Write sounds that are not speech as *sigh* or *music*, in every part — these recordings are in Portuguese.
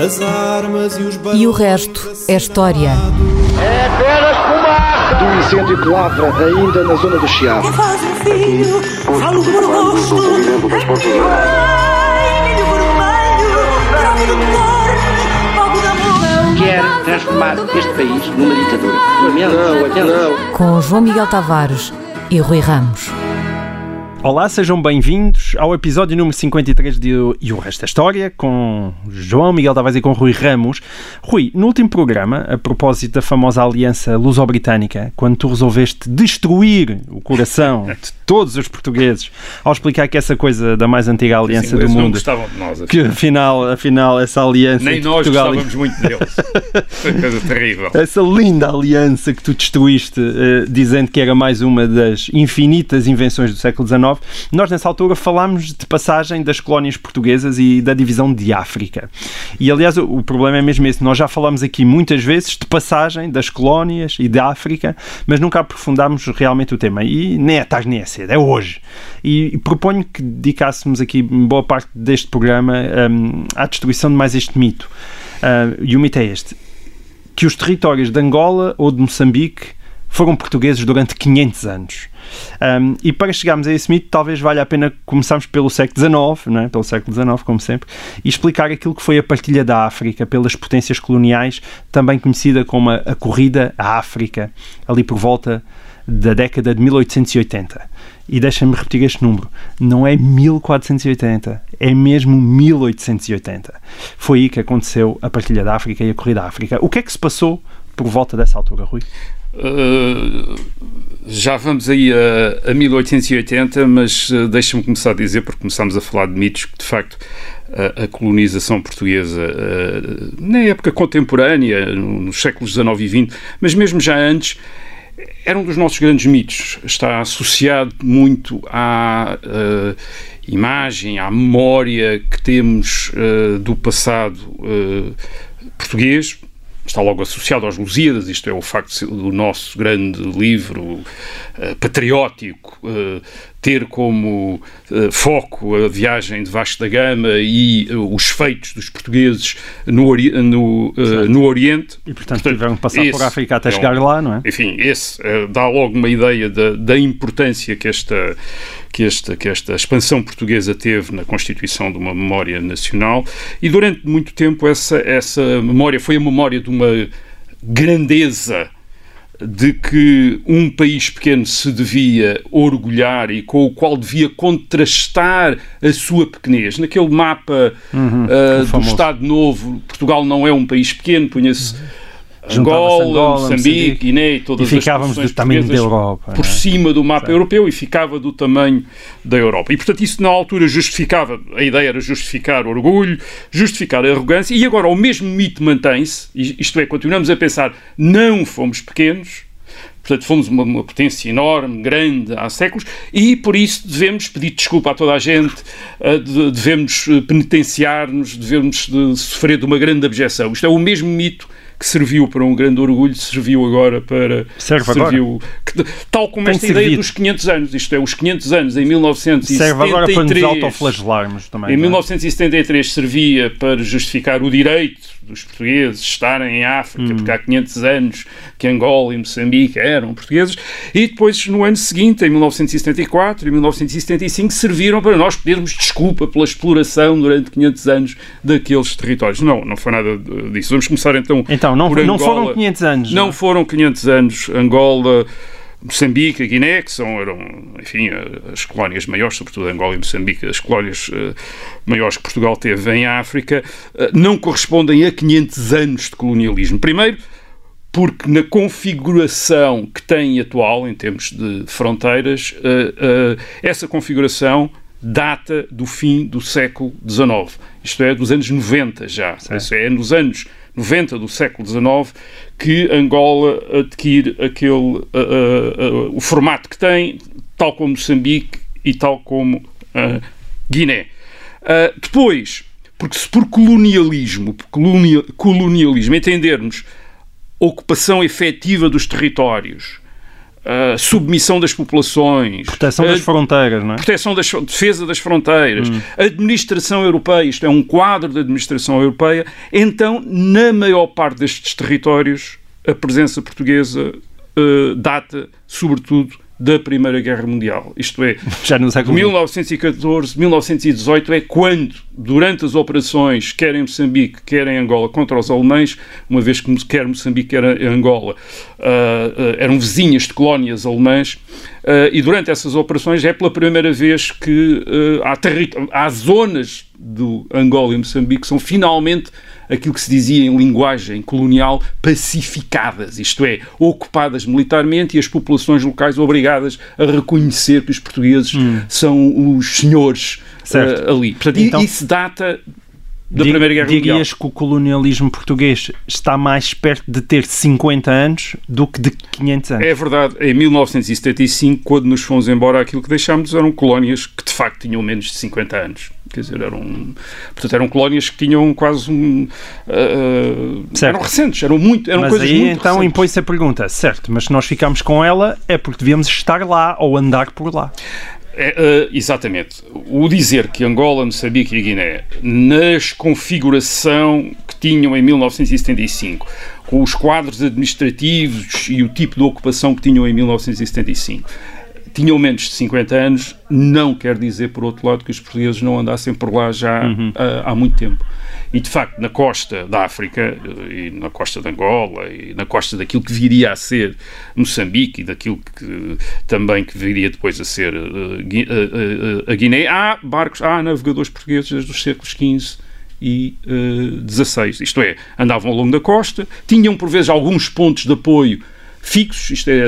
As armas e os E o resto é história. É apenas fumaça! Do incêndio que lavra ainda na zona do Chiado. Que faz um filho, falo do meu rosto. Do de. Quer transformar este país numa ditadura. Não, não. Com João Miguel Tavares e Rui Ramos. Olá, sejam bem-vindos ao episódio número 53 de E o Resto da História, com João Miguel Tavares e com Rui Ramos. Rui, no último programa, a propósito da famosa aliança luso-britânica, quando tu resolveste destruir o coração *laughs* de todos os portugueses ao explicar que essa coisa da mais antiga aliança do ingleses não mundo, gostavam de nós. que afinal, afinal essa aliança Nem nós Portugal gostávamos muito deles. *laughs* Foi coisa terrível. essa linda aliança que tu destruíste, eh, dizendo que era mais uma das infinitas invenções do século XIX, nós nessa altura falámos de passagem das colónias portuguesas e da divisão de África. E aliás, o, problema é mesmo esse. Nós já falámos aqui muitas vezes de passagem das colónias e da África, mas nunca aprofundámos realmente o tema. E nem é tarde nem é cedo, é hoje. E, e proponho que dedicássemos aqui boa parte deste programa hum, à destruição de mais este mito. Ah, e o mito é este que os territórios de Angola ou de Moçambique foram portugueses durante 500 anos. Um, e para chegarmos a esse mito, talvez valha a pena começarmos pelo século XIX, não é? pelo século XIX, como sempre, e explicar aquilo que foi a partilha da África pelas potências coloniais, também conhecida como a, a Corrida à África, ali por volta da década de 1880. E deixa-me repetir este número: não é 1480, é mesmo 1880. Foi aí que aconteceu a partilha da África e a Corrida à África. O que é que se passou por volta dessa altura, Rui? Uh, já vamos aí a, a 1880, mas uh, deixa-me começar a dizer, porque começámos a falar de mitos, que de facto a, a colonização portuguesa, uh, na época contemporânea, no- nos séculos XIX e XX, mas mesmo já antes, era um dos nossos grandes mitos. Está associado muito à imagem, à memória que temos do passado português. Está logo associado aos Lusíadas, isto é o facto do nosso grande livro uh, patriótico uh, ter como uh, foco a viagem de Vasco da Gama e uh, os feitos dos portugueses no, Ori no, uh, no Oriente. E portanto, tiveram que passar por esse África até é um- chegar lá, não é? enfim, esse dá logo uma ideia da, da importância que esta, que, esta, que esta expansão portuguesa teve na constituição de uma memória nacional e durante muito tempo essa, essa memória foi a memória de uma grandeza de que um país pequeno se devia orgulhar e com o qual devia contrastar a sua pequenez. Naquele mapa ah, do famoso. Estado Novo, Portugal não é um país pequeno, punha-se Juntava-se Angola, Angola, Moçambique. Guiné e todas E ficávamos as do tamanho da Europa, Por é? cima do mapa europeu e ficava do tamanho da Europa. E, portanto, isso na altura justificava, a ideia era justificar o orgulho, justificar a arrogância, e agora o mesmo mito mantém-se, isto é, continuamos a pensar, não fomos pequenos, Portanto, fomos uma, uma potência enorme, grande, há séculos, e por isso devemos pedir desculpa a toda a gente, eh, de- devemos eh, penitenciar-nos, devemos de sofrer de uma grande abjeção. Isto é o mesmo mito que serviu para um grande orgulho, serviu agora para... Serve agora. serviu, que- tal como Tem esta ideia servido. dos 500 anos, isto é, os 500 anos em 1973... Serve agora para nos autoflagelarmos também. Em é? 1973 servia para justificar o direito dos portugueses estarem em África, porque há 500 anos que Angola e Moçambique eram portugueses, e depois no ano seguinte, em 1974 e 1975, serviram para nós pedirmos desculpa pela exploração durante 500 anos daqueles territórios. Não, não foi nada disso. Vamos começar então Então, não, não Angola. foram 500 anos. Não é? foram 500 anos. Angola, Moçambique, Guiné, que são, eram, enfim, eh, as colónias maiores, sobretudo Angola e Moçambique, as colónias eh, maiores que Portugal teve em África, eh, não correspondem a 500 anos de colonialismo. Primeiro, porque na configuração que tem atual, em termos de fronteiras, essa configuração data do fim do século XIX. Isto é, dos anos 90 já. Isso é nos anos 90 do século XIX que Angola adquire aquele, eh, eh, o formato que tem, tal como Moçambique e tal como Guiné. Uh, depois, porque se por colonialismo, por colonia- colonialismo entendermos ocupação efetiva dos territórios, a submissão das populações, Proteção das fronteiras, não é? proteção das, defesa das fronteiras, Hum. administração europeia, isto é um quadro de administração europeia, então, na maior parte destes territórios, a presença portuguesa eh, data, sobretudo, da Primeira Guerra Mundial. Isto é, *laughs* Já XX. 1914, 1918 é quando, durante as operações, quer em Moçambique, quer em Angola, contra os alemães, uma vez que quer Moçambique, quer Angola, ah, eram vizinhas de colónias alemãs, ah, e durante essas operações é pela primeira vez que ah, há, há zonas do Angola e Moçambique que são finalmente aquilo que se dizia em linguagem colonial pacificadas, isto é, ocupadas militarmente e as populações locais obrigadas a reconhecer que os portugueses são os senhores eh, ali. Portanto, e- Então- isso data da Primeira Guerra Mundial. Dirias que o colonialismo português está mais perto de ter 50 anos do que de 500 anos. É verdade, em 1975, quando nos fomos embora, aquilo que deixámos eram colónias que de facto tinham menos de 50 anos. Quer dizer, eram, portanto, eram colónias que tinham quase um. Certo. eram recentes, eram muito. Eram mas coisas aí muito então impõe-se a pergunta, certo, mas se nós ficamos com ela é porque devíamos estar lá ou andar por lá. É, eh, exatamente. O dizer que Angola, Moçambique e Guiné, nas configuração que tinham em 1975, com os quadros administrativos e o tipo de ocupação que tinham em 1975, tinham menos de 50 anos, não quer dizer, por outro lado, que os portugueses não andassem por lá já ah, há muito tempo. E, de facto, na costa da África, eh, e na costa de Angola, e na costa daquilo que viria a ser Moçambique, e daquilo que também que viria depois a ser Gui- eh, eh, a Guiné, há barcos, há navegadores portugueses desde os séculos XV e XVI. Isto é, andavam ao longo da costa, tinham, por vezes, alguns pontos de apoio fixos, isto é,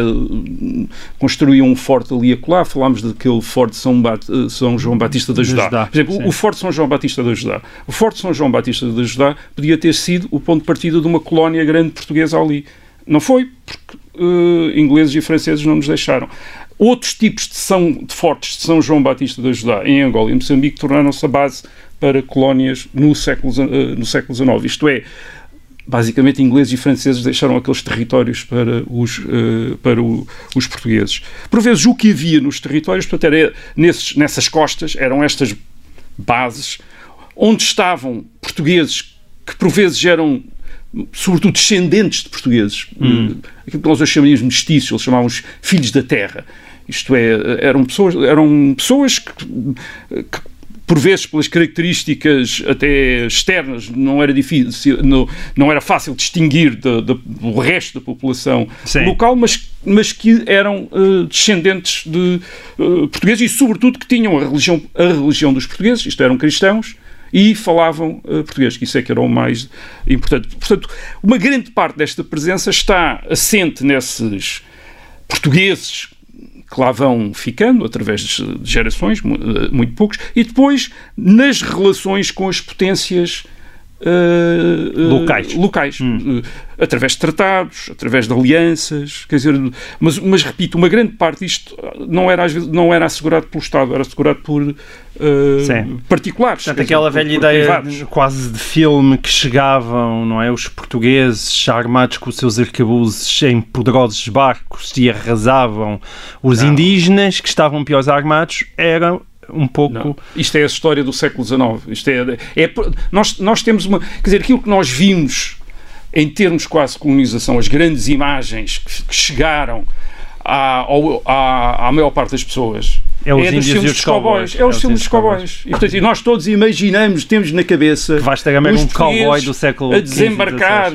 construíam um forte ali a colar, falámos daquele forte São, Bat- São João Batista da Judá. Judá, Por exemplo, sim. o Forte São João Batista da Judá. O Forte São João Batista da Judá podia ter sido o ponto de partida de uma colónia grande portuguesa ali. Não foi, porque eh, ingleses e franceses não nos deixaram. Outros tipos de, São, de fortes de São João Batista da Judá em Angola e Moçambique tornaram-se a base para colónias no século, eh, no século XIX. Isto é, basicamente ingleses e franceses deixaram aqueles territórios para os, eh, para o- os portugueses. Por vezes o que havia nos territórios, portanto, era nesses, nessas costas, eram estas bases onde estavam portugueses que por vezes eram sobretudo descendentes de portugueses, Eh, aquilo que nós hoje chamaríamos de mestiços, eles chamavam os filhos da terra. Isto é, eram pessoas, eram pessoas que, que por vezes pelas características até externas não era difícil, não, não era fácil distinguir da- da- do resto da população Sim. local, mas, mas que eram eh, descendentes de eh, portugueses e sobretudo que tinham a religião, a religião dos portugueses, isto eram cristãos, e falavam eh, português, que isso é que era o mais importante. Portanto, uma grande parte desta presença está assente nesses portugueses que lá vão ficando através de gerações, eh, muito poucos, e depois nas relações com as potências eh, Locais. locais eh, através de tratados, através de alianças, quer dizer, mas, mas repito, uma grande parte disto não era, às vezes, não era assegurado pelo Estado, era assegurado por particulares. Portanto, dizer, aquela por- velha por ideia quase de filme que chegavam, não é? Os portugueses armados com os seus arcabuzes em poderosos barcos e arrasavam os Não. indígenas que estavam piores armados, era um pouco. Não. Isto é a história do século XIX. Isto é, é, nós, nós temos uma. Quer dizer, aquilo que nós vimos em termos quase de colonização, as grandes imagens que, que chegaram à, ao- à, à maior parte das pessoas. É os dos índios e filmes os dos cowboys. É os filmes dos cowboys. E, portanto, nós todos imaginamos, temos na cabeça. Que vais ter a ver os um cowboy do século A desembarcar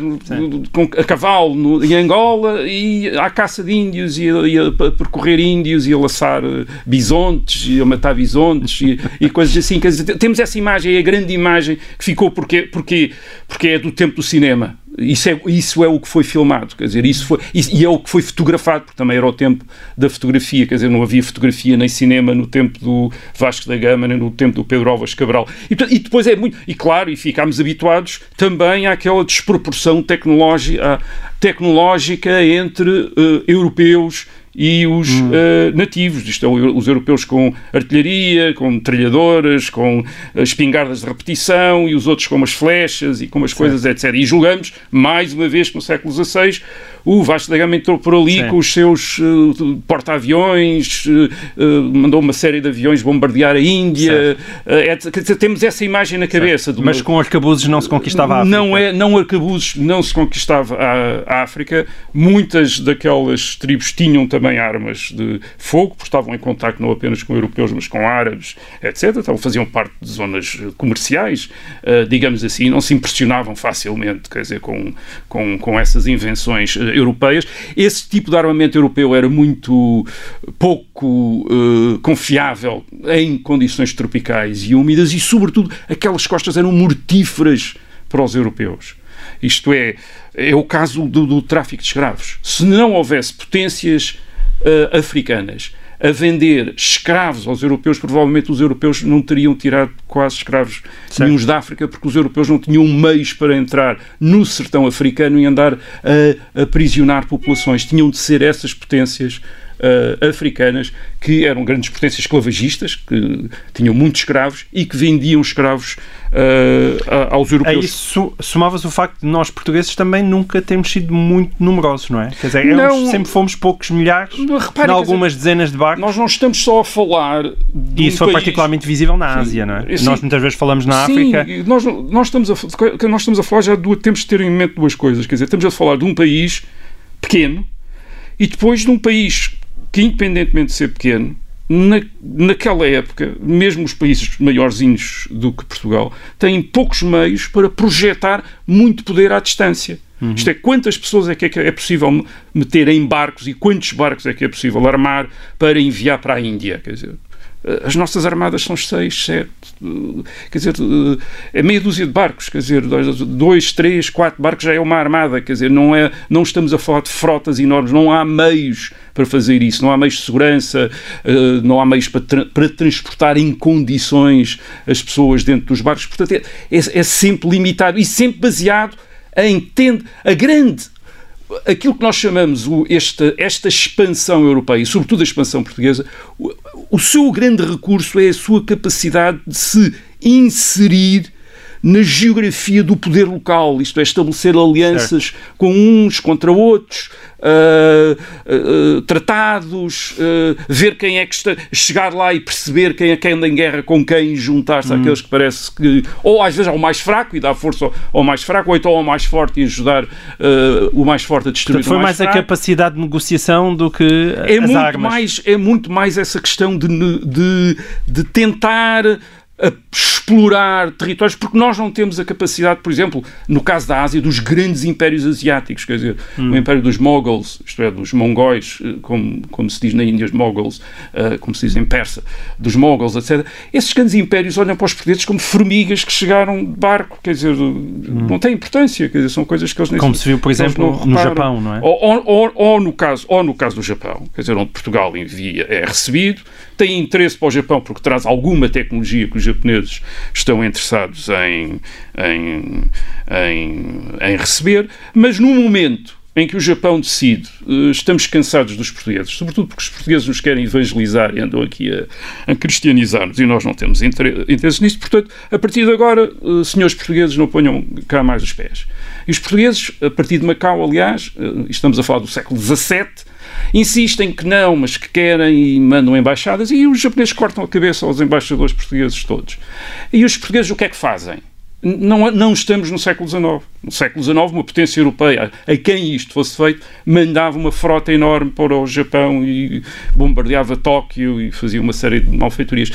com, a cavalo no- em Angola e à caça de índios e a, e a percorrer índios e a laçar eh, bisontes e a matar bisontes e, e coisas assim. Dizer, temos essa imagem, é a grande imagem que ficou porque, porque, porque é do tempo do cinema. Isso é, isso é o que foi filmado, quer dizer, isso foi, isso- e é o que foi fotografado, porque também era o tempo da fotografia, quer dizer, não havia fotografia nem cinema no tempo do Vasco da Gama, nem no tempo do Pedro Alves Cabral. E, portanto, e depois é muito, e claro, e ficámos habituados também àquela desproporção tecnológica, tecnológica entre eh, europeus e os uh, nativos, isto é, os europeus com artilharia, com metralhadoras, com uh, espingardas de repetição e os outros com umas flechas e com umas coisas, etc. E julgamos, mais uma vez, que no século XVI o Vasco da Gama entrou por ali Sim. com os seus uh, porta-aviões, uh, mandou uma série de aviões bombardear a Índia. Dizer, temos essa imagem na cabeça. Uma... Mas com arcabuzes não se conquistava a África. Não, é, não arcabuzes não se conquistava a, a África. Muitas daquelas tribos tinham também armas de fogo, porque estavam em contato não apenas com europeus, mas com árabes, etc. Então faziam parte de zonas comerciais, digamos assim, não se impressionavam facilmente, quer dizer, com, com, com essas invenções europeias. Esse tipo de armamento europeu era muito pouco uh, confiável em condições tropicais e úmidas e, sobretudo, aquelas costas eram mortíferas para os europeus. Isto é, é o caso do, do tráfico de escravos. Se não houvesse potências uh, africanas a vender escravos aos europeus, provavelmente os europeus não teriam tirado quase escravos nenhums da África, porque os europeus não tinham meios para entrar no sertão africano e andar a aprisionar populações. Tinham de ser essas potências uh, africanas que eram grandes potências esclavagistas, que tinham muitos escravos e que vendiam escravos aos europeus. A isso somavas o facto de nós portugueses também nunca termos sido muito numerosos, não é? Quer dizer, não, sempre fomos poucos milhares, em algumas dizer, dezenas de barcos. Nós não estamos só a falar. E isso foi país... particularmente visível na Ásia, sim, não é? Sim, nós muitas vezes falamos na sim, África. Nós, nós, estamos a, nós estamos a falar já de, temos de ter em mente duas coisas. Quer dizer, estamos a falar de um país pequeno e depois de um país que, independentemente de ser pequeno, na, naquela época, mesmo os países maiorzinhos do que Portugal, têm poucos meios para projetar muito poder à distância. Uhum. Isto é, quantas pessoas é que é possível meter em barcos e quantos barcos é que é possível armar para enviar para a Índia? Quer dizer, as nossas armadas são seis, sete, quer dizer, é meia dúzia de barcos, quer dizer, dois, três, quatro barcos já é uma armada, quer dizer, não, é, não estamos a falar de frotas enormes, não há meios para fazer isso, não há meios de segurança, eh, não há meios para, tra para transportar em condições as pessoas dentro dos barcos, portanto é, é, é sempre limitado e sempre baseado em tende, a grande aquilo que nós chamamos o, esta, esta expansão europeia, e sobretudo a expansão portuguesa, o, o seu grande recurso é a sua capacidade de se inserir na geografia do poder local, isto é, estabelecer alianças certo. com uns contra outros, uh, uh, tratados, uh, ver quem é que está, chegar lá e perceber quem é quem anda em guerra com quem juntar-se hum. àqueles que parece que, ou às vezes ao mais fraco e dar força ao, ao mais fraco, ou então ao mais forte e ajudar o mais forte a destruir Portanto, foi o mais, mais a capacidade de negociação do que é muito armas. Mais, é muito mais essa questão de, de, de tentar a explorar territórios, porque nós não temos a capacidade, por exemplo, no caso da Ásia, dos grandes impérios asiáticos, quer dizer, hum. o império dos Moguls, isto é, dos mongóis, eh, como, como se diz na Índia, os Moguls, uh, como se diz em persa, dos Moguls, etc. Esses grandes impérios olham para os portugueses como formigas que chegaram de barco, quer dizer, hum. não tem importância, quer dizer, são coisas que eles nem Como se viu, por exemplo, no Japão, não é? Ou, ou, ou, ou, no caso, ou no caso do Japão, quer dizer, onde Portugal envia, é recebido, tem interesse para o Japão porque traz alguma tecnologia que os japoneses estão interessados em, em, em, em receber, mas no momento em que o Japão decide, eh, estamos cansados dos portugueses, sobretudo porque os portugueses nos querem evangelizar e andam aqui a, a cristianizar-nos e nós não temos interesse nisso, portanto, a partir de agora, eh, senhores portugueses, não ponham cá mais os pés. E os portugueses, a partir de Macau, aliás, eh, estamos a falar do século XVII, insistem que não, mas que querem e mandam embaixadas, e os japoneses cortam a cabeça aos embaixadores portugueses todos. E os portugueses o que é que fazem? Não, não estamos no século XIX. No século XIX, uma potência europeia, a quem isto fosse feito, mandava uma frota enorme para o Japão e bombardeava Tóquio e fazia uma série de malfeitorias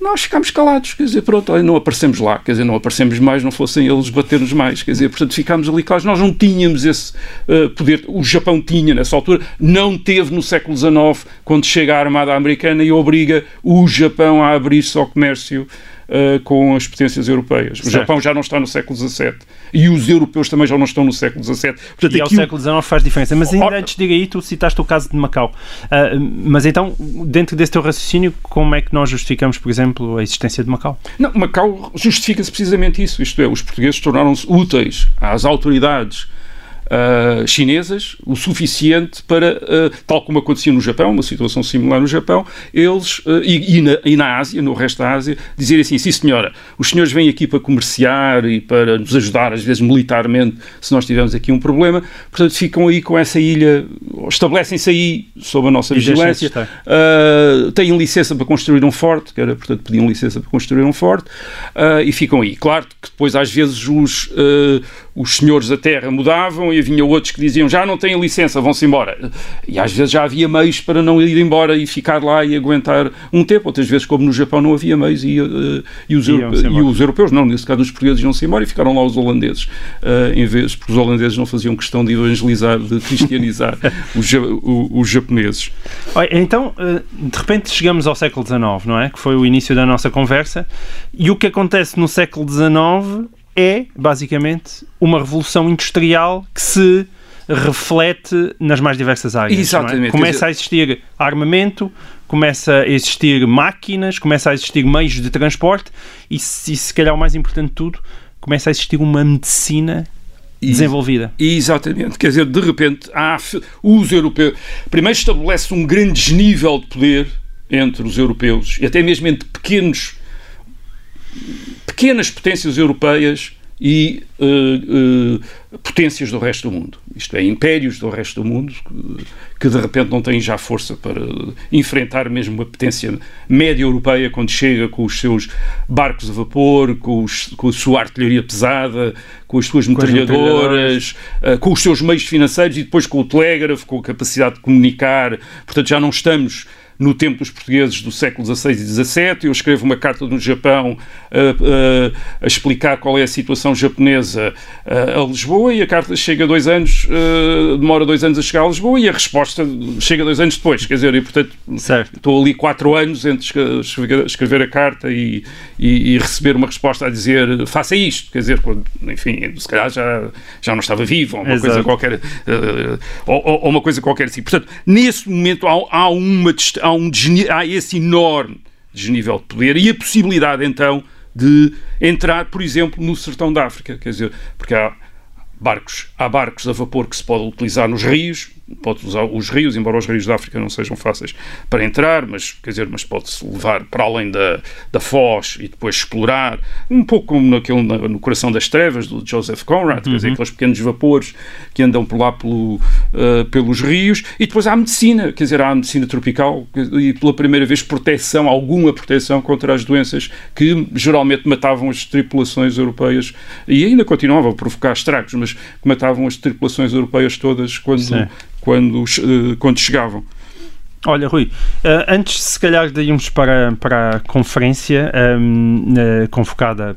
nós ficámos calados, quer dizer, pronto, não aparecemos lá, quer dizer, não aparecemos mais, não fossem eles bater-nos mais, quer dizer, portanto ficámos ali calados, nós não tínhamos esse uh, poder, o Japão tinha nessa altura, não teve no século XIX, quando chega a armada americana e obriga o Japão a abrir-se ao comércio uh, com as potências europeias. Certo. O Japão já não está no século XVII e os europeus também já não estão no século XVII. Portanto, e ao século XIX faz diferença. Mas ainda antes de aí, tu citaste o caso de Macau. Uh, mas então, dentro desse teu raciocínio, como é que nós justificamos, por exemplo, a existência de Macau? Não, Macau justifica-se precisamente isso. Isto é, os portugueses tornaram-se úteis às autoridades uh, chinesas o suficiente para, uh, tal como acontecia no Japão, uma situação similar no Japão, eles, uh, e, e, na, e, na, Ásia, no resto da Ásia, dizerem assim: sim, senhora, os senhores vêm aqui para comerciar e para nos ajudar, às vezes militarmente, se nós tivermos aqui um problema, portanto ficam aí com essa ilha, estabelecem-se aí sob a nossa E vigilância, têm licença para construir um forte, que era, portanto, pediam licença para construir um forte, e ficam aí. Claro que depois, às vezes, os, os senhores da terra mudavam e havia outros que diziam já não têm licença, vão-se embora. E às vezes já havia meios para não ir embora e ficar lá e aguentar um tempo. Outras vezes, como no Japão, não havia meios e, uh, e, os, europe- e os europeus, não, nesse caso os portugueses iam-se embora e ficaram lá os holandeses, uh, em vez, porque os holandeses não faziam questão de evangelizar, de cristianizar *laughs* os, ja- o- os japoneses. Olha, Então, eh, de repente chegamos ao século XIX, não é? Que foi o início da nossa conversa. E o que acontece no século XIX é, basicamente, uma revolução industrial que se reflete nas mais diversas áreas. é? Exatamente. Começa Quer a existir armamento, começa a existir máquinas, começa a existir meios de transporte e, se, e se calhar o mais importante de tudo, começa a existir uma medicina desenvolvida. Exatamente, quer dizer, de repente há os europeus. Primeiro estabelece um grande desnível de poder entre os europeus e até mesmo entre pequenos, pequenas potências europeias e eh, eh, potências do resto do mundo. Isto é, impérios do resto do mundo que, de repente não têm já força para enfrentar mesmo uma potência média europeia quando chega com os seus barcos a vapor, com, os- com a sua artilharia pesada, com as suas as metralhadoras, eh, com os seus meios financeiros e depois com o telégrafo, com a capacidade de comunicar. Portanto, já não estamos no tempo dos portugueses do século XVI e XVII. Eu escrevo uma carta no Japão eh, eh, a explicar qual é a situação japonesa eh, a Lisboa e a carta chega dois anos, demora dois anos a chegar a Lisboa e a resposta chega dois anos depois. Quer dizer, e portanto Certo. estou ali quatro anos entre escre- escrever- a carta e, e- e receber uma resposta a dizer faça isto, quer dizer, quando, enfim, se calhar já, já não estava vivo, ou uma Exato. coisa qualquer, ou, ou- uma coisa qualquer assim. Portanto, nesse momento há, há uma, dist- há, um há esse enorme desnível de poder e a possibilidade então de entrar, por exemplo, no sertão da África, quer dizer, porque há barcos, há barcos a vapor que se pode utilizar nos rios, pode usar os rios, embora os rios da África não sejam fáceis para entrar, mas quer dizer, mas pode-se levar para além da, da foz e depois explorar, um pouco como naquele, na- no Coração das Trevas, do Joseph Conrad, quer dizer, aqueles pequenos vapores que andam por lá pelo, eh, pelos rios, e depois há a medicina, quer dizer, há a medicina tropical e pela primeira vez proteção, alguma proteção contra as doenças que geralmente matavam as tripulações europeias. E ainda continuavam a provocar estragos, mas que matavam as tripulações europeias todas quando, Sim. Quando, eh, quando chegavam. Olha, Rui, eh, antes se calhar de irmos para, para a conferência ehm, eh, convocada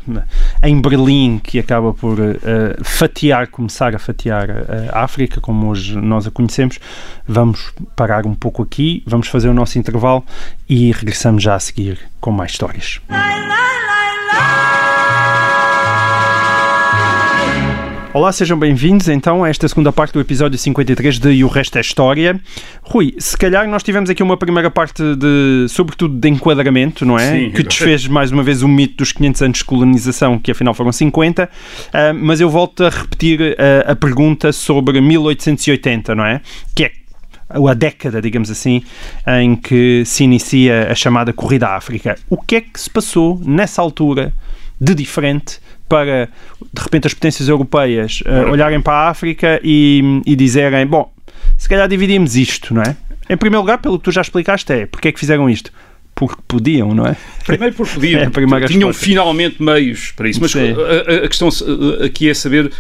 em Berlim, que acaba por eh, fatiar, começar a fatiar a África, como hoje nós a conhecemos, vamos parar um pouco aqui, vamos fazer o nosso intervalo e regressamos já a seguir com mais histórias. Olá, sejam bem-vindos então a esta segunda parte do episódio 53 de E o Resto é História. Rui, se calhar nós tivemos aqui uma primeira parte de, sobretudo, de enquadramento, não é? Sim, que desfez mais uma vez o mito dos 500 anos de colonização, que afinal foram 50, Ah, mas eu volto a repetir ah, a pergunta sobre 1880, não é? Que é a década, digamos assim, em que se inicia a chamada Corrida à África. O que é que se passou nessa altura de diferente para, de repente, as potências europeias eh, olharem para a África e, e dizerem, bom, se calhar dividimos isto, não é? Em primeiro lugar, pelo que tu já explicaste, é porque é que fizeram isto? Porque podiam, não é? Primeiro por podiam, *laughs* É tinham resposta. finalmente meios para isso, mas a, a- a questão eh, aqui é saber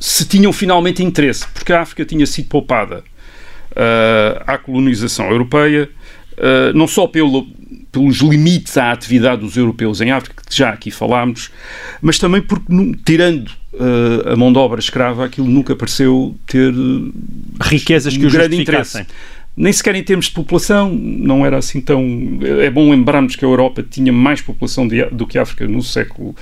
se tinham finalmente interesse, porque a África tinha sido poupada eh, à colonização europeia, eh, não só pelo, pelos limites à atividade dos europeus em África, que já aqui falámos, mas também porque, tirando eh, a mão de obra escrava, aquilo nunca pareceu ter eh, Riquezas que um o grande interesse. Nem sequer em termos de população, não era assim tão. É bom lembrarmos que a Europa tinha mais população de- do que a África no século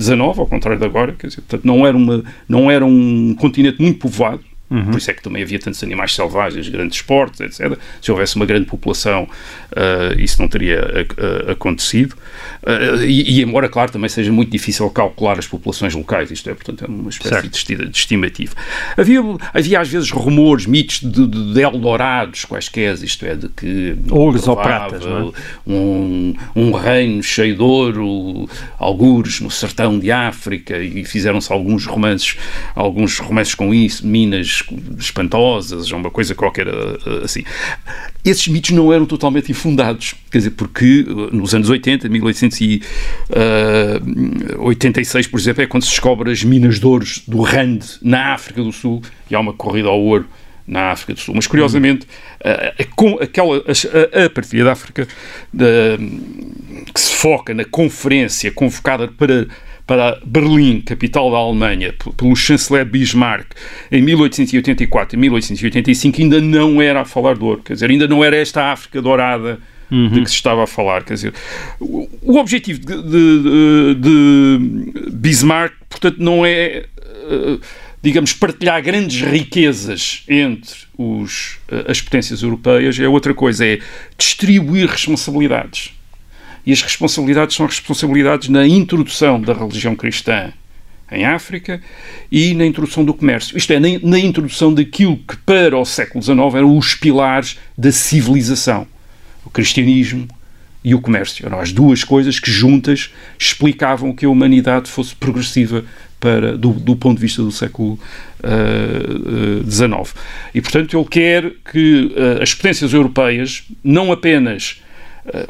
XIX, ao contrário de agora, quer dizer, portanto, não era, uma, não era um continente muito povoado, Uhum. Por isso é que também havia tantos animais selvagens, grandes esportes, etc. Se houvesse uma grande população, uh, isso não teria uh, acontecido. Uh, e, e, embora, claro, também seja muito difícil calcular as populações locais, isto é, portanto, é uma espécie de, de estimativa. Havia, havia às vezes rumores, mitos de, de, de Eldorados, quaisquer, isto é, de que. Ouros ou pratas, não é? um, um reino cheio de ouro, algures no sertão de África, e fizeram-se alguns romances, alguns romances com isso, Minas espantosas, ou uma coisa qualquer eh, eh, assim. Esses mitos não eram totalmente infundados, quer dizer, porque eh, nos anos 80, 1886, por exemplo, é quando se descobre as minas de ouro do Rand, na África do Sul, e há uma corrida ao ouro na África do Sul. Mas, curiosamente, a, a, aquela, a, a partilha da África que se foca na conferência convocada para para Berlim, capital da Alemanha, pelo chanceler Bismarck em 1884 e 1885, ainda não era a falar de ouro, quer dizer, ainda não era esta África dourada uhum. de que se estava a falar. Quer dizer, o, o objetivo de, de, de, Bismarck, portanto, não é, eh, digamos, partilhar grandes riquezas entre os, eh, as potências europeias, é outra coisa, é distribuir responsabilidades e as responsabilidades são responsabilidades na introdução da religião cristã em África e na introdução do comércio. Isto é, na, introdução daquilo que para o século XIX eram os pilares da civilização. O cristianismo e o comércio. Eram as duas coisas que juntas explicavam que a humanidade fosse progressiva para, do, do ponto de vista do século XIX. Uh, uh, e, portanto, ele quer que uh, as potências europeias não apenas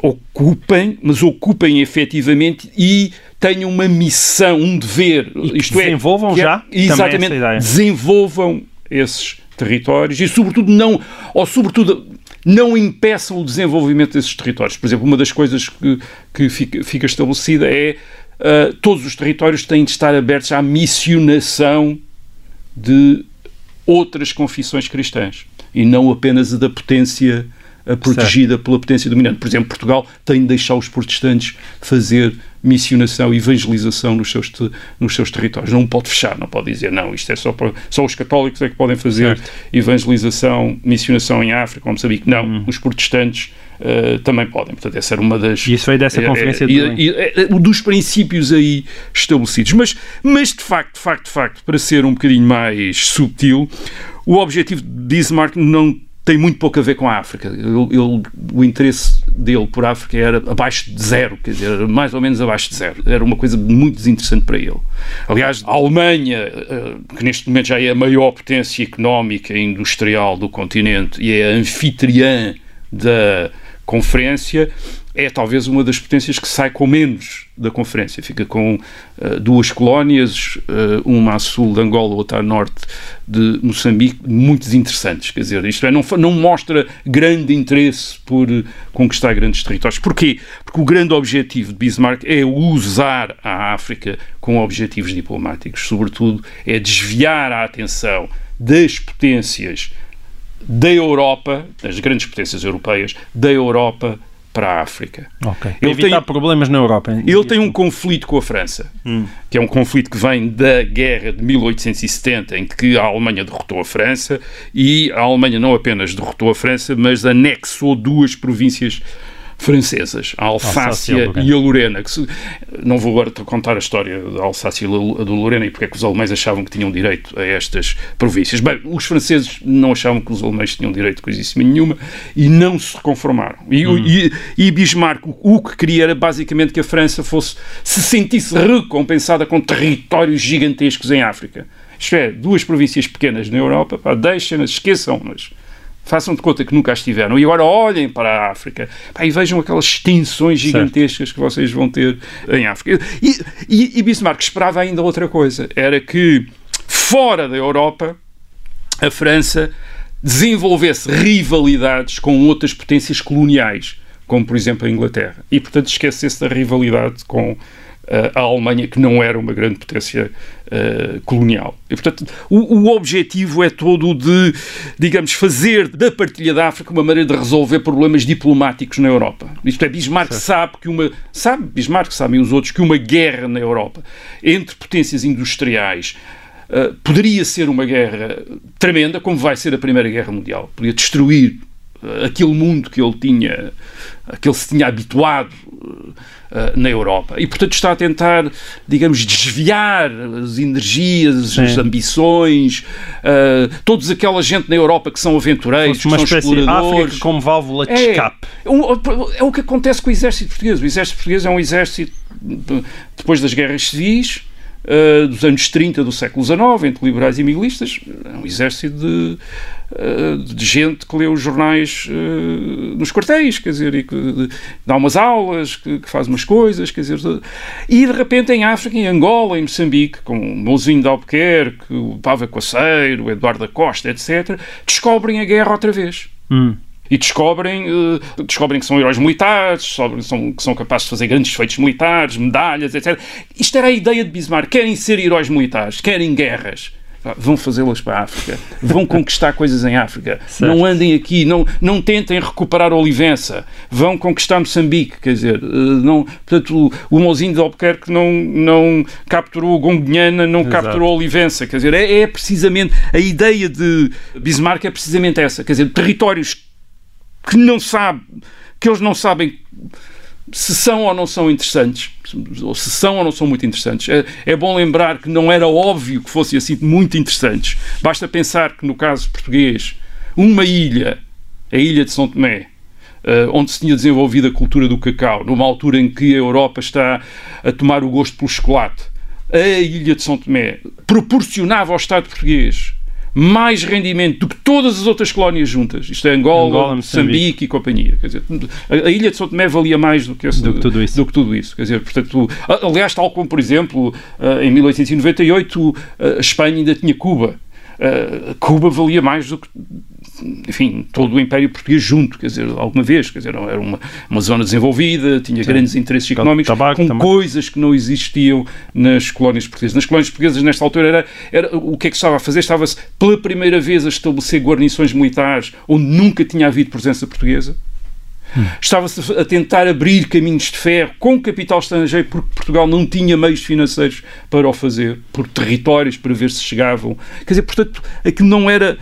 ocupem, mas ocupem efetivamente e tenham uma missão, um dever. Isto é, desenvolvam é, já? Exatamente, desenvolvam esses territórios e, sobretudo, não, ou sobretudo, não impeçam o desenvolvimento desses territórios. Por exemplo, uma das coisas que, que fica, fica estabelecida é uh, todos os territórios têm de estar abertos à missionação de outras confissões cristãs e não apenas a da potência protegida certo. pela potência dominante. Por exemplo, Portugal tem de deixar os protestantes fazer missionação e evangelização nos seus, nos seus territórios. Não pode fechar, não pode dizer, não, isto é só para, só os católicos é que podem fazer certo. evangelização, missionação em África ou Moçambique. Não, hum. os protestantes uh, também podem. Portanto, essa era uma das... E isso foi dessa é, conferência é, de é, é, dos princípios aí estabelecidos. Mas, mas, de facto, de facto, de facto, para ser um bocadinho mais subtil, o objetivo de Bismarck não tem muito pouco a ver com a África. O interesse dele por África era abaixo de zero, quer dizer, mais ou menos abaixo de zero. Era uma coisa muito desinteressante para ele. Aliás, a Alemanha, eh, que neste momento já é a maior potência económica e industrial do continente e é a anfitriã da conferência, é talvez uma das potências que sai com menos da conferência. Fica com uh, duas colónias, uh, uma a sul de Angola, outra a norte de Moçambique, muito interessantes. Quer dizer, isto é, não, não mostra grande interesse por conquistar grandes territórios. Porquê? Porque o grande objetivo de Bismarck é usar a África com objetivos diplomáticos. Sobretudo, é desviar a atenção das potências da Europa, das grandes potências europeias, da Europa para a África. Okay. Ele evitar tem, problemas na Europa. Ele tem um conflito com a França, hum. que é um conflito que vem da guerra de 1870, em que a Alemanha derrotou a França e a Alemanha não apenas derrotou a França, mas anexou duas províncias francesas, a Alsácia, e a Lorena. Que se, não vou agora contar a história da Alsácia e do Lorena e porque é que os alemães achavam que tinham direito a estas províncias. Bem, os franceses não achavam que os alemães tinham direito a coisíssima nenhuma e não se conformaram. E, hum. e, e Bismarck o que queria era basicamente que a França fosse se sentisse recompensada com territórios gigantescos em África. Isto é, duas províncias pequenas na Europa, deixem-nas, esqueçam-nas façam de conta que nunca estiveram e agora olhem para a África pá, e vejam aquelas extensões gigantescas certo. que vocês vão ter em África. E, e, e Bismarck esperava ainda outra coisa, era que fora da Europa a França desenvolvesse rivalidades com outras potências coloniais, como por exemplo a Inglaterra, e portanto esquecesse da rivalidade com a Alemanha, que não era uma grande potência uh, colonial. E, portanto, o, o, objetivo é todo de, digamos, fazer da partilha da África uma maneira de resolver problemas diplomáticos na Europa. Isto é, Bismarck certo. sabe que uma. Sabe, Bismarck, sabem os outros, que uma guerra na Europa entre potências industriais uh, poderia ser uma guerra tremenda, como vai ser a Primeira Guerra Mundial. Podia destruir uh, aquele mundo que ele tinha, que ele se tinha habituado na Europa. E, portanto, está a tentar, digamos, desviar as energias, Sim. as ambições, uh, toda aquela gente na Europa que são aventureiros, uma que são exploradores. África como válvula de é, escape. É o que acontece com o exército português. O exército português é um exército, depois das guerras civis, uh, dos anos 30 do século XIX, entre liberais e miguelistas, é um exército de, uh, de gente que lê os jornais uh, nos quartéis, quer dizer, e que dá umas aulas, que, que, faz umas coisas, quer dizer, e de repente em África, em Angola, em Moçambique, com o Mouzinho de Albuquerque, o Pava Coaceiro, o Eduardo da Costa, etc., descobrem a guerra outra vez. Hum e descobrem, uh, descobrem que são heróis militares, são, que são capazes de fazer grandes feitos militares, medalhas, etc. Isto era a ideia de Bismarck. Querem ser heróis militares, querem guerras. Vão fazê-las para a África, vão conquistar coisas em África. *laughs* Certo. Não andem aqui, não, não tentem recuperar Olivença, vão conquistar Moçambique. Quer dizer, eh, não, portanto, o, o Mozinho de Albuquerque não, não capturou Gonguiana, não Exato. capturou Olivença. Quer dizer, é, é precisamente a ideia de Bismarck é precisamente essa. Quer dizer, territórios que não sabe, que eles não sabem se são ou não são interessantes, ou se são ou não são muito interessantes. É, é, bom lembrar que não era óbvio que fossem assim muito interessantes. Basta pensar que, no caso português, uma ilha, a ilha de São Tomé, uh, onde se tinha desenvolvido a cultura do cacau, numa altura em que a Europa está a tomar o gosto pelo chocolate, a ilha de São Tomé proporcionava ao Estado português mais rendimento do que todas as outras colónias juntas. Isto é Angola, Angola Moçambique e companhia. Quer dizer, a, ilha de São Tomé valia mais do que, esse, do, que tudo isso. do que tudo isso. Quer dizer, portanto, aliás, tal como, por exemplo, em 1898 eh, a Espanha ainda tinha Cuba. Uh, Cuba valia mais do que enfim, todo o Império Português junto, quer dizer, alguma vez, quer dizer, era uma, uma zona desenvolvida, tinha Sim. grandes interesses económicos, tabaco, com também. coisas que não existiam nas colónias portuguesas. Nas colónias portuguesas, nesta altura, era, era o que é que estava a fazer? Estava-se pela primeira vez a estabelecer guarnições militares onde nunca tinha havido presença portuguesa. Hum. Estava-se a tentar abrir caminhos de ferro com capital estrangeiro, porque Portugal não tinha meios financeiros para o fazer, por territórios para ver se chegavam. Quer dizer, portanto, aquilo não era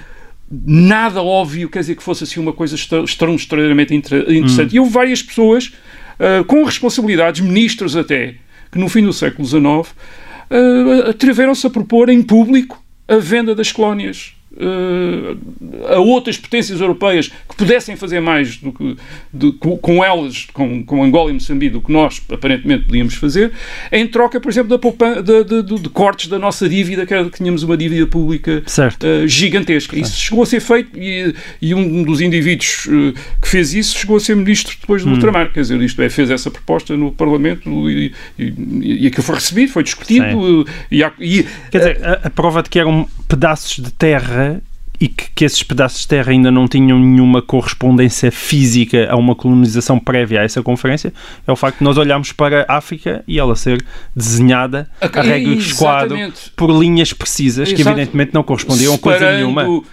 nada óbvio, quer dizer, que fosse assim uma coisa extraordinariamente interessante. Hum. E houve várias pessoas uh, com responsabilidades, ministros até, que no fim do século XIX uh, atreveram-se a propor em público a venda das colónias uh, a outras potências europeias que pudessem fazer mais do que, de, com elas, com, com Angola e Moçambique, do que nós aparentemente podíamos fazer, em troca, por exemplo, da de, de, de, de, cortes da nossa dívida, que, era, que tínhamos uma dívida pública uh, gigantesca. Certo. Isso chegou a ser feito e, e um dos indivíduos uh, que fez isso chegou a ser ministro depois do hum. ultramar. Quer dizer, isto é, fez essa proposta no Parlamento e, e, e aquilo foi recebido, foi discutido. E, e, Quer dizer, a, a prova de que eram pedaços de terra e que, que, esses pedaços de terra ainda não tinham nenhuma correspondência física a uma colonização prévia a essa conferência, é o facto de nós olharmos para a África e ela ser desenhada a, regra de esquadro por linhas precisas Exato. que evidentemente não correspondiam a coisa nenhuma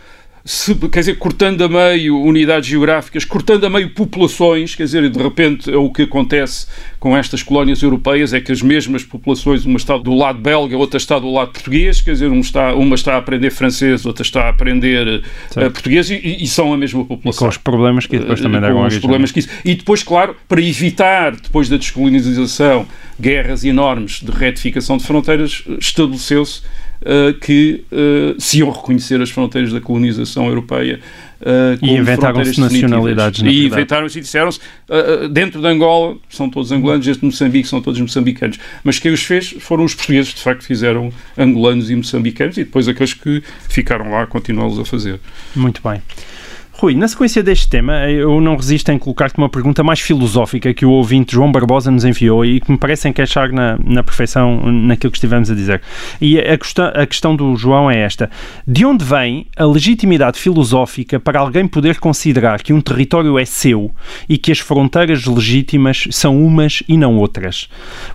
se, quer dizer, cortando a meio unidades geográficas, cortando a meio populações, quer dizer, de repente é o que acontece com estas colónias europeias, é que as mesmas populações, uma está do lado belga, outra está do lado português, quer dizer, um está, uma está a aprender francês, outra está a aprender uh, português e, e, são a mesma população. E com os problemas que depois também uh, deram os problemas que isso. E depois, claro, para evitar, depois da descolonização, guerras enormes de retificação de fronteiras, estabeleceu-se uh, que uh, se iam reconhecer as fronteiras da colonização europeia Uh, e inventaram-se nacionalidades. Na e inventaram-se e disseram-se, dentro de Angola são todos angolanos, dentro de Moçambique são todos moçambicanos. Mas quem os fez foram os portugueses, de facto, fizeram angolanos e moçambicanos e depois aqueles que ficaram lá continuá-los a fazer. Muito bem. Rui, na sequência deste tema, eu não resisto em colocar-te uma pergunta mais filosófica que o ouvinte João Barbosa nos enviou e que me parece encaixar na, na perfeição naquilo que estivemos a dizer. E a questão, a questão do João é esta: de onde vem a legitimidade filosófica para alguém poder considerar que um território é seu e que as fronteiras legítimas são umas e não outras?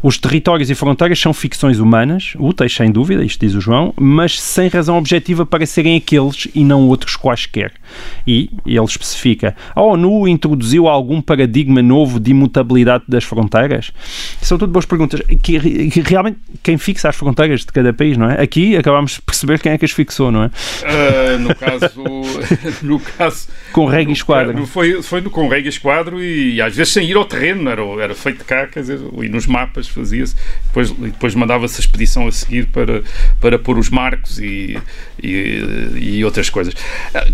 Os territórios e fronteiras são ficções humanas, úteis sem dúvida, isto diz o João, mas sem razão objetiva para serem aqueles e não outros quaisquer. E e ele especifica, a ONU introduziu algum paradigma novo de imutabilidade das fronteiras? São tudo boas perguntas. Que, que realmente quem fixa as fronteiras de cada país, não é? Aqui acabamos de perceber quem é que as fixou, não é? Uh, no caso, *laughs* no caso com regra e esquadro. Foi, foi no com regra e esquadro e, e, às vezes sem ir ao terreno, era, era feito cá, quer dizer, e nos mapas fazia-se, depois, depois mandava-se a expedição a seguir para, para pôr os marcos e, e, e outras coisas.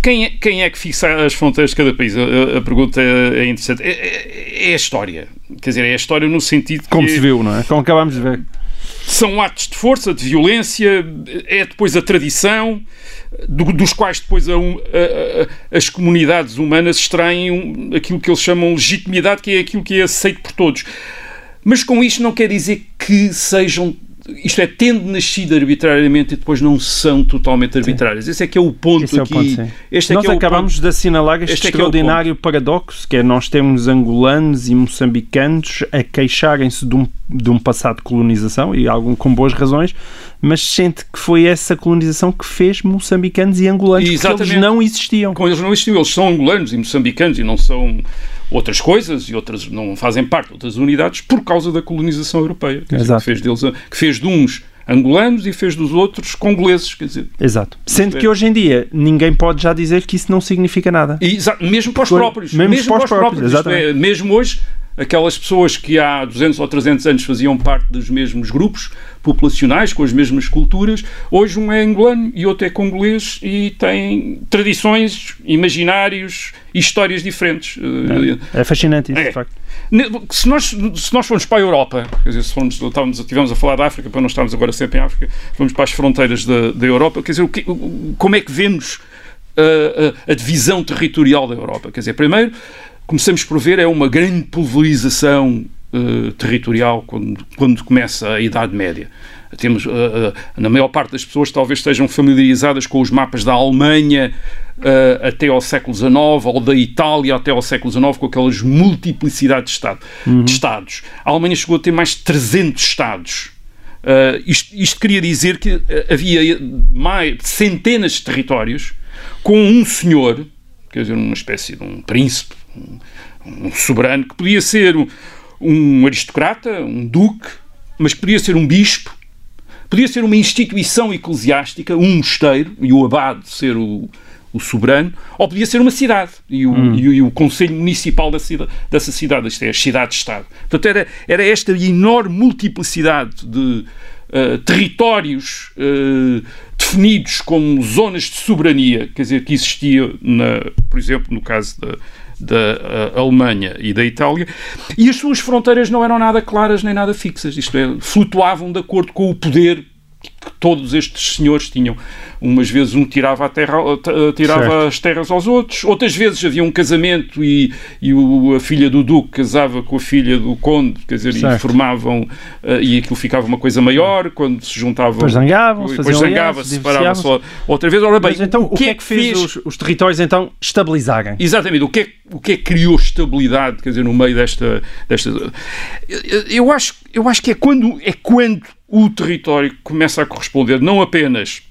Quem é, quem é que fixa as fronteiras de cada país? A, a pergunta é interessante. É, é, é, a história. Quer dizer, é a história no sentido que. Como se viu, não é? Como acabámos de ver. São atos de força, de violência, é depois a tradição, do, dos quais depois a, a, as comunidades humanas extraem aquilo que eles chamam legitimidade, que é aquilo que é aceito por todos. Mas com isto não quer dizer que sejam isto é, tendo nascido arbitrariamente e depois não são totalmente arbitrárias. Sim. Esse é que é o ponto Esse aqui. É o ponto, este é nós é acabamos ponto. de assinalar este, este extraordinário é paradoxo, que é nós temos angolanos e moçambicanos a queixarem-se de um, de um passado de colonização, e algum com boas razões, mas sente que foi essa colonização que fez moçambicanos e angolanos, Exatamente. porque eles não existiam. Como eles não existiam, eles são angolanos e moçambicanos e não são outras coisas e outras não fazem parte de outras unidades por causa da colonização europeia, dizer, que, fez deles, que fez de uns angolanos e fez dos outros congoleses, quer dizer. Exato. Sendo é. que hoje em dia ninguém pode já dizer que isso não significa nada. E, mesmo para os próprios. Mesmo, mesmo para os próprios. próprios é, mesmo hoje, aquelas pessoas que há 200 ou 300 anos faziam parte dos mesmos grupos populacionais, com as mesmas culturas, hoje um é angolano e outro é congolês e têm tradições, imaginários e histórias diferentes. É, é fascinante isso, é. de facto. Se nós, se nós formos para a Europa, quer dizer, se formos, estávamos, estivemos a falar da África, para não estarmos agora sempre em África, vamos para as fronteiras da, da Europa, quer dizer, o que, como é que vemos a, a, a divisão territorial da Europa? Quer dizer, primeiro, começamos por ver é uma grande pulverização uh, territorial quando, quando começa a Idade Média. Temos, uh, uh, na maior parte das pessoas talvez estejam familiarizadas com os mapas da Alemanha até ao século XIX, ou da Itália até ao século XIX, com aquelas multiplicidades de, estado, uhum. de Estados. A Alemanha chegou a ter mais de 300 Estados. Isto, isto, queria dizer que havia mais centenas de territórios com um senhor, quer dizer, uma espécie de um príncipe, um, um soberano, que podia ser um, um aristocrata, um duque, mas que podia ser um bispo, podia ser uma instituição eclesiástica, um mosteiro, e o abade ser o, o soberano, ou podia ser uma cidade, e o, hum. e o, e o Conselho Municipal da cidade, dessa cidade, isto é, as cidades-estado. Portanto, era, era esta enorme multiplicidade de uh, territórios uh, definidos como zonas de soberania, quer dizer, que existia, na, por exemplo, no caso da da Alemanha e da Itália, e as suas fronteiras não eram nada claras nem nada fixas, isto é, flutuavam de acordo com o poder que todos estes senhores tinham. Umas vezes um tirava, a terra, tirava as terras aos outros, outras vezes havia um casamento e, e o, a filha do Duque casava com a filha do Conde, quer dizer, certo. e formavam, uh, e aquilo ficava uma coisa maior, quando se juntavam. Depois zangavam, depois zangava-se, separavam-se outra vez. Ora bem, Mas então, o que, é, é que fez, os, os, territórios então estabilizarem? Exatamente, o que, é, o que é que criou estabilidade, quer dizer, no meio desta. desta eu, eu, acho, eu acho que é quando, é quando o território começa a corresponder não apenas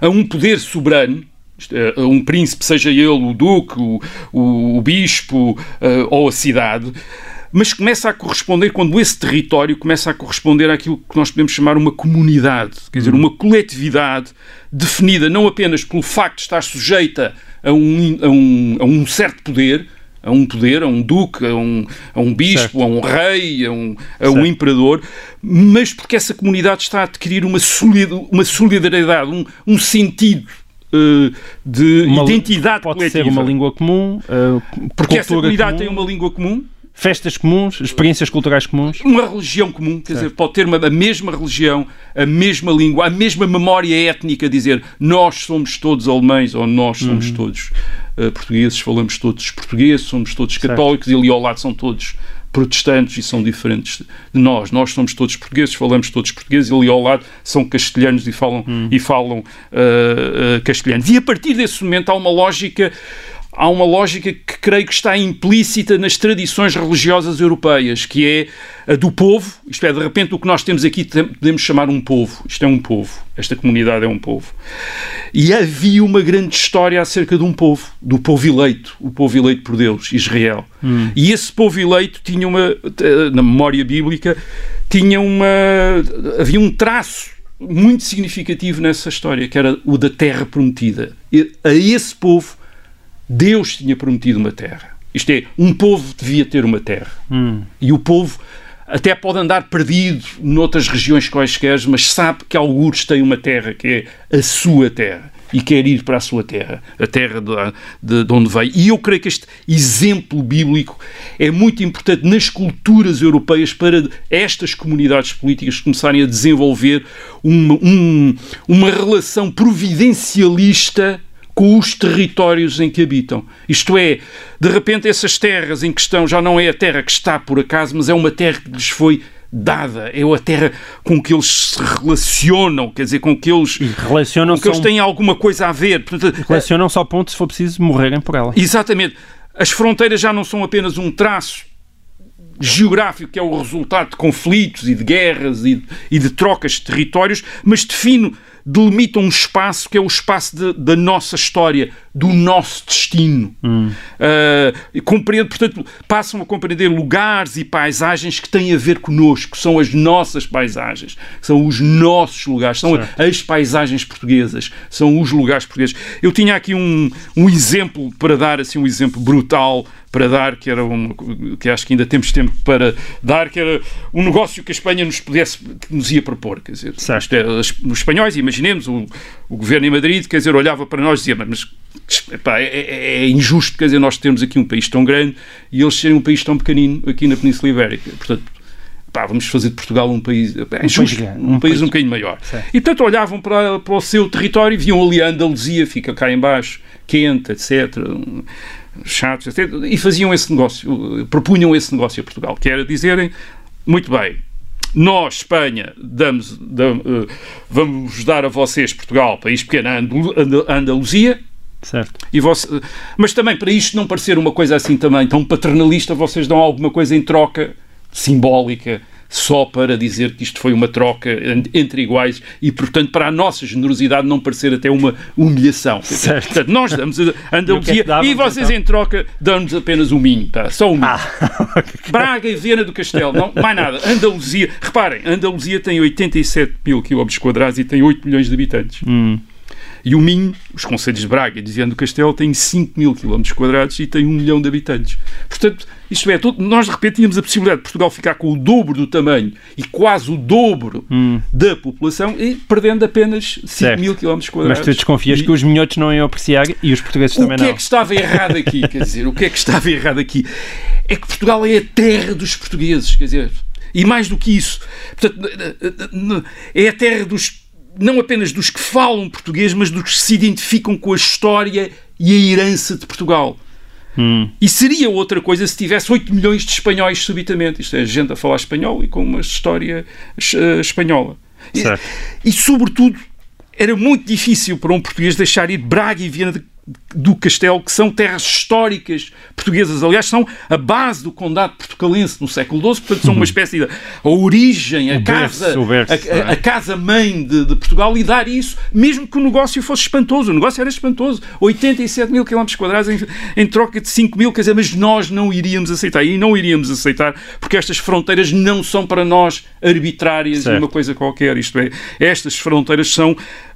a um poder soberano, é, a um príncipe, seja ele o duque, o, o, o bispo uh, ou a cidade, mas começa a corresponder, quando esse território começa a corresponder àquilo que nós podemos chamar uma comunidade, quer dizer, uma coletividade definida não apenas pelo facto de estar sujeita a um, a um, a um certo poder, a um poder, a um duque, a um, a um bispo, certo. a um rei, a um, a um imperador, mas porque essa comunidade está a adquirir uma, uma solidariedade, um, um sentido uh, de uma, identidade pode coletiva. ser uma língua comum, uh, porque essa comunidade comum. tem uma língua comum, festas comuns, experiências culturais comuns. Uma religião comum, quer certo. dizer, pode ter uma, a mesma religião, a mesma língua, a mesma memória étnica, dizer nós somos todos alemães ou nós somos uhum. todos uh, portugueses, falamos todos português, somos todos católicos certo. e ali ao lado são todos protestantes e são diferentes de nós. Nós somos todos portugueses, falamos todos portugueses, e ali ao lado são castelhanos e falam, hum. e falam uh, uh, castelhanos. E a partir desse momento há uma lógica há uma lógica que creio que está implícita nas tradições religiosas europeias, que é a do povo, isto é, de repente o que nós temos aqui podemos chamar um povo, isto é um povo, esta comunidade é um povo. E havia uma grande história acerca de um povo, do povo eleito, o povo eleito por Deus, Israel. Hum. E esse povo eleito tinha uma, na memória bíblica, tinha uma, havia um traço muito significativo nessa história, que era o da terra prometida. E a esse povo Deus tinha prometido uma terra. Isto é, um povo devia ter uma terra. Hum. E o povo até pode andar perdido noutras regiões quaisquer, mas sabe que alguns têm uma terra que é a sua terra e quer ir para a sua terra, a terra de, de, de, onde veio. E eu creio que este exemplo bíblico é muito importante nas culturas europeias para estas comunidades políticas começarem a desenvolver uma, um, uma relação providencialista com os territórios em que habitam. Isto é, de repente, essas terras em questão já não é a terra que está por acaso, mas é uma terra que lhes foi dada, é a terra com que eles se relacionam, quer dizer, com que eles, relacionam com que eles têm alguma coisa a ver. Portanto, relacionam só ao ponto se for preciso morrerem por ela. Exatamente. As fronteiras já não são apenas um traço geográfico que é o resultado de conflitos e de guerras e, e de trocas de territórios, mas define delimitam um espaço que é o espaço de, da nossa história, do nosso destino. Hum. Uh, compreendo, portanto, passam a compreender lugares e paisagens que têm a ver conosco, são as nossas paisagens, são os nossos lugares, são certo. as paisagens portuguesas, são os lugares portugueses. Eu tinha aqui um, um exemplo para dar, assim, um exemplo brutal para dar, que era um, que acho que ainda temos tempo para dar, que era um negócio que a Espanha nos pudesse, que nos ia propor, quer dizer, certo. É, os espanhóis, imaginemos, o, o governo em Madrid, quer dizer, olhava para nós e dizia, mas epá, é, é, é, injusto, quer dizer, nós termos aqui um país tão grande e eles serem um país tão pequenino aqui na Península Ibérica, portanto, pá, vamos fazer de Portugal um país, é injusto, um, país, um, um país um bocadinho maior. Certo. E portanto olhavam para, para o seu território e viam ali a Andaluzia, fica cá embaixo, quente, etc., chatos, e faziam esse negócio, propunham esse negócio a Portugal, que era dizerem, muito bem, nós, Espanha, damos, damos uh, vamos dar a vocês, Portugal, país pequeno, a Andaluzia, Certo. E você, mas também, para isto não parecer uma coisa assim também tão paternalista, vocês dão alguma coisa em troca simbólica, só para dizer que isto foi uma troca entre iguais e, portanto, para a nossa generosidade não parecer até uma humilhação. Certo. Portanto, nós damos a Andaluzia e, é e vocês então? em troca dão-nos apenas o Minho, tá? só o Minho. Ah, *laughs* Braga e Viena do Castelo, não, mais nada. Andaluzia, reparem, Andaluzia tem 87 mil quilómetros quadrados e tem 8 milhões de habitantes. Hum. E o Minho, os Conselhos de Braga e de Viana do Castelo, têm 5 mil quilómetros quadrados e tem 1 milhão de habitantes. Portanto, isto é, nós de repente tínhamos a possibilidade de Portugal ficar com o dobro do tamanho e quase o dobro hum. da população e perdendo apenas 5 certo. mil quilómetros quadrados. Mas tu desconfias e... que os minhotos não iam apreciar e os portugueses também não. O que é que estava errado aqui? quer dizer, o que é que estava errado aqui? É que Portugal é a terra dos portugueses, quer dizer, e mais do que isso, portanto, é a terra dos não apenas dos que falam português, mas dos que se identificam com a história e a herança de Portugal. Hum. E seria outra coisa se tivesse 8 milhões de espanhóis subitamente. Isto é, gente a falar espanhol e com uma história uh, espanhola. E, e, sobretudo, era muito difícil para um português deixar ir Braga e Viana de do Castelo, que são terras históricas portuguesas. Aliás, são a base do condado portucalense no século XII, portanto, são uma *laughs* espécie de a origem, a casa, berço, a, a, a, casa-mãe de, de, Portugal, e dar isso, mesmo que o negócio fosse espantoso. O negócio era espantoso. 87 mil quilómetros quadrados em, troca de 5 mil, quer dizer, mas nós não iríamos aceitar. E não iríamos aceitar, porque estas fronteiras não são para nós arbitrárias certo. e uma coisa qualquer. Isto é, estas fronteiras são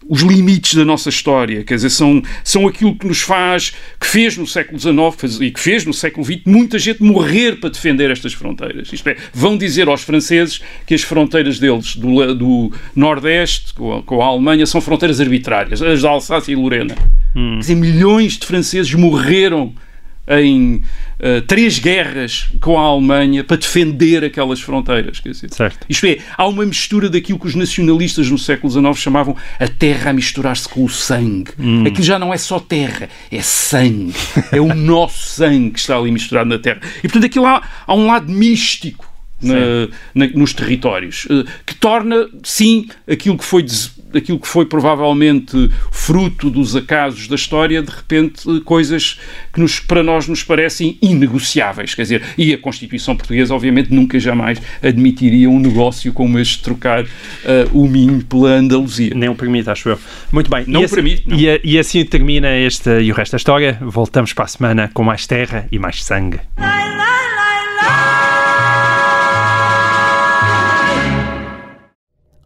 os limites da nossa história, quer dizer, são, são aquilo que nos faz, que fez no século XIX e que fez no século XX muita gente morrer para defender estas fronteiras. Isto é, vão dizer aos franceses que as fronteiras deles do, do Nordeste com a, com a, Alemanha são fronteiras arbitrárias, as da Alsácia e Lorena. Hum. Quer dizer, milhões de franceses morreram em uh, três guerras com a Alemanha para defender aquelas fronteiras. Quer dizer, certo. Isto é, há uma mistura daquilo que os nacionalistas no século XIX chamavam a terra a misturar-se com o sangue. Hum. Aquilo já não é só terra, é sangue. *laughs* é o nosso sangue que está ali misturado na terra. E portanto aquilo há, há um lado místico na, na, nos territórios, uh, que torna, sim, aquilo que foi aquilo que foi provavelmente fruto dos acasos da história, de repente coisas que nos, para nós nos parecem inegociáveis. Quer dizer, e a Constituição Portuguesa, obviamente, nunca jamais admitiria um negócio como este de trocar uh, o Minho pela Andaluzia. Nem o permite, acho eu. Muito bem. Não e assim, permite. Não. E, e assim termina este e o resto da história. Voltamos para a semana com mais terra e mais sangue.